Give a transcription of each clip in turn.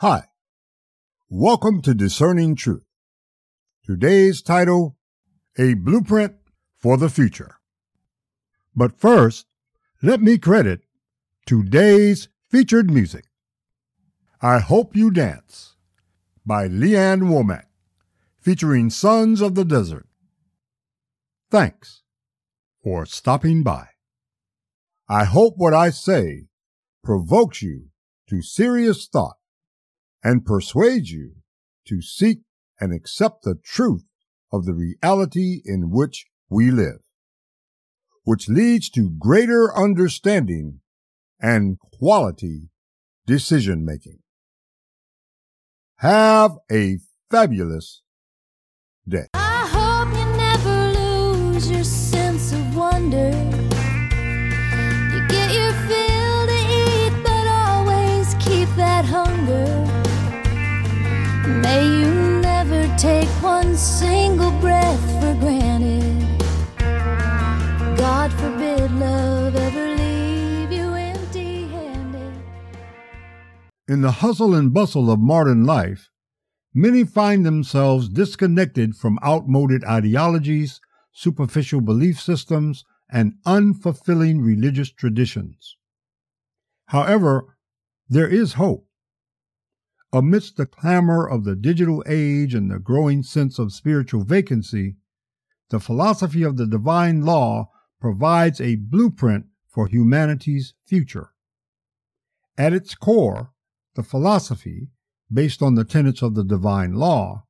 Hi. Welcome to Discerning Truth. Today's title, A Blueprint for the Future. But first, let me credit today's featured music. I Hope You Dance by Lee Ann Womack, featuring Sons of the Desert. Thanks for stopping by. I hope what I say provokes you to serious thought and persuade you to seek and accept the truth of the reality in which we live, which leads to greater understanding and quality decision making. Have a fabulous day. I hope you never lose your sense of wonder. Take one single breath for granted. God forbid love ever leave you empty handed. In the hustle and bustle of modern life, many find themselves disconnected from outmoded ideologies, superficial belief systems, and unfulfilling religious traditions. However, there is hope. Amidst the clamor of the digital age and the growing sense of spiritual vacancy, the philosophy of the divine law provides a blueprint for humanity's future. At its core, the philosophy, based on the tenets of the divine law,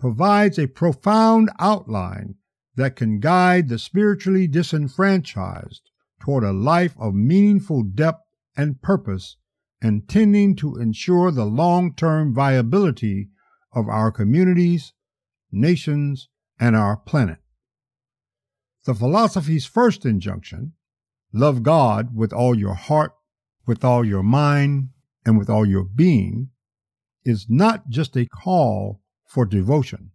provides a profound outline that can guide the spiritually disenfranchised toward a life of meaningful depth and purpose, intending to ensure the long term viability of our communities, nations, and our planet. The philosophy's first injunction, love God with all your heart, with all your mind, and with all your being, is not just a call for devotion.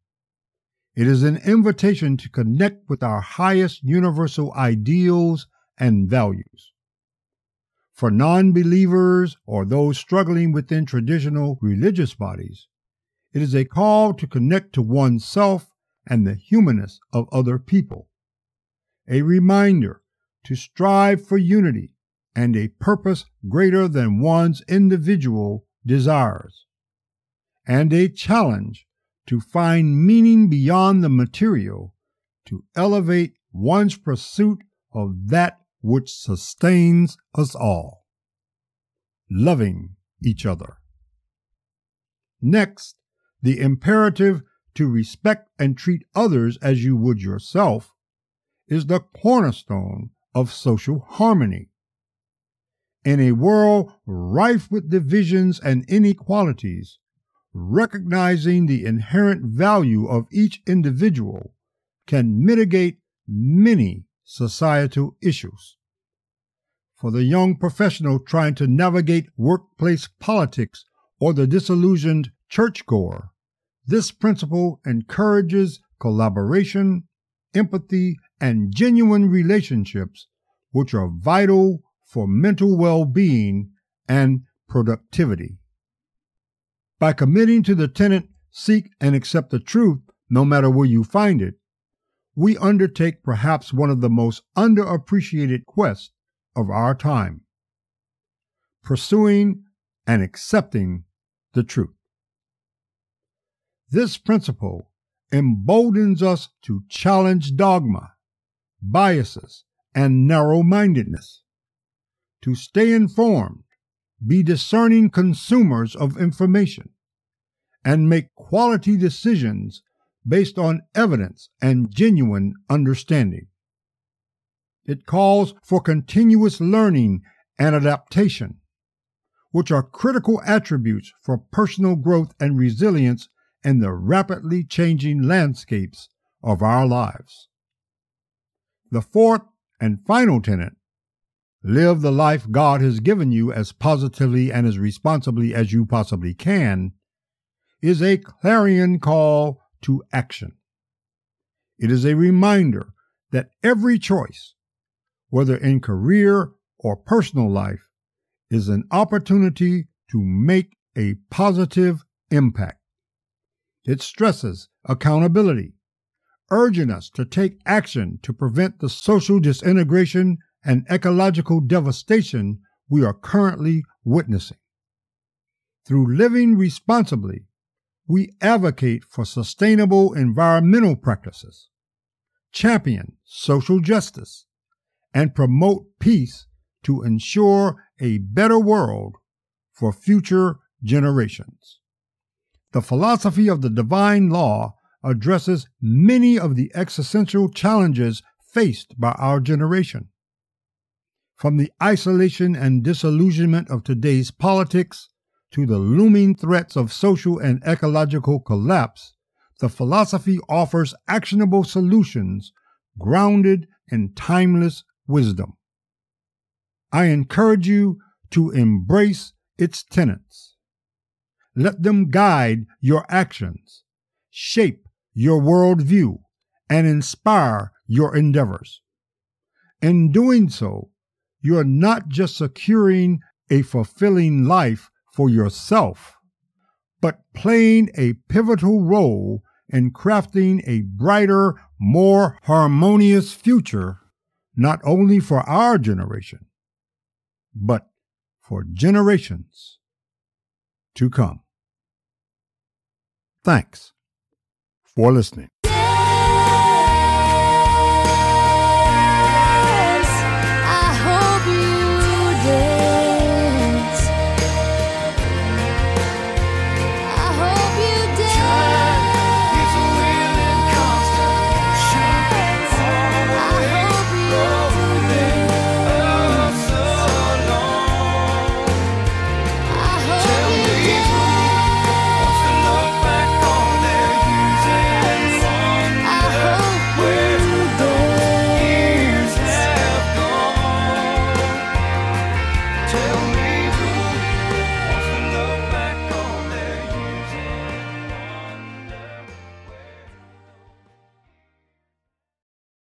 It is an invitation to connect with our highest universal ideals and values. For non believers or those struggling within traditional religious bodies, it is a call to connect to oneself and the humanness of other people. A reminder to strive for unity and a purpose greater than one's individual desires. And a challenge to find meaning beyond the material, to elevate one's pursuit of that which sustains us all. Loving each other. Next, the imperative to respect and treat others as you would yourself is the cornerstone of social harmony. In a world rife with divisions and inequalities, recognizing the inherent value of each individual can mitigate many societal issues. For the young professional trying to navigate workplace politics or the disillusioned churchgoer, this principle encourages collaboration, empathy, and genuine relationships, which are vital for mental well being and productivity. By committing to the tenet, seek and accept the truth, no matter where you find it, we undertake perhaps one of the most underappreciated quests of our time pursuing and accepting the truth. This principle emboldens us to challenge dogma, biases, and narrow mindedness, to stay informed, be discerning consumers of information, and make quality decisions based on evidence and genuine understanding. It calls for continuous learning and adaptation, which are critical attributes for personal growth and resilience in the rapidly changing landscapes of our lives. The fourth and final tenet live the life God has given you as positively and as responsibly as you possibly can is a clarion call to action. It is a reminder that every choice, whether in career or personal life, is an opportunity to make a positive impact. It stresses accountability, urging us to take action to prevent the social disintegration and ecological devastation we are currently witnessing. Through living responsibly, we advocate for sustainable environmental practices, champion social justice, and promote peace to ensure a better world for future generations. The philosophy of the divine law addresses many of the existential challenges faced by our generation. From the isolation and disillusionment of today's politics to the looming threats of social and ecological collapse, the philosophy offers actionable solutions grounded in timeless wisdom. I encourage you to embrace its tenets. Let them guide your actions, shape your worldview, and inspire your endeavors. In doing so, you are not just securing a fulfilling life for yourself, but playing a pivotal role in crafting a brighter, more harmonious future, not only for our generation, but for generations to come. Thanks for listening.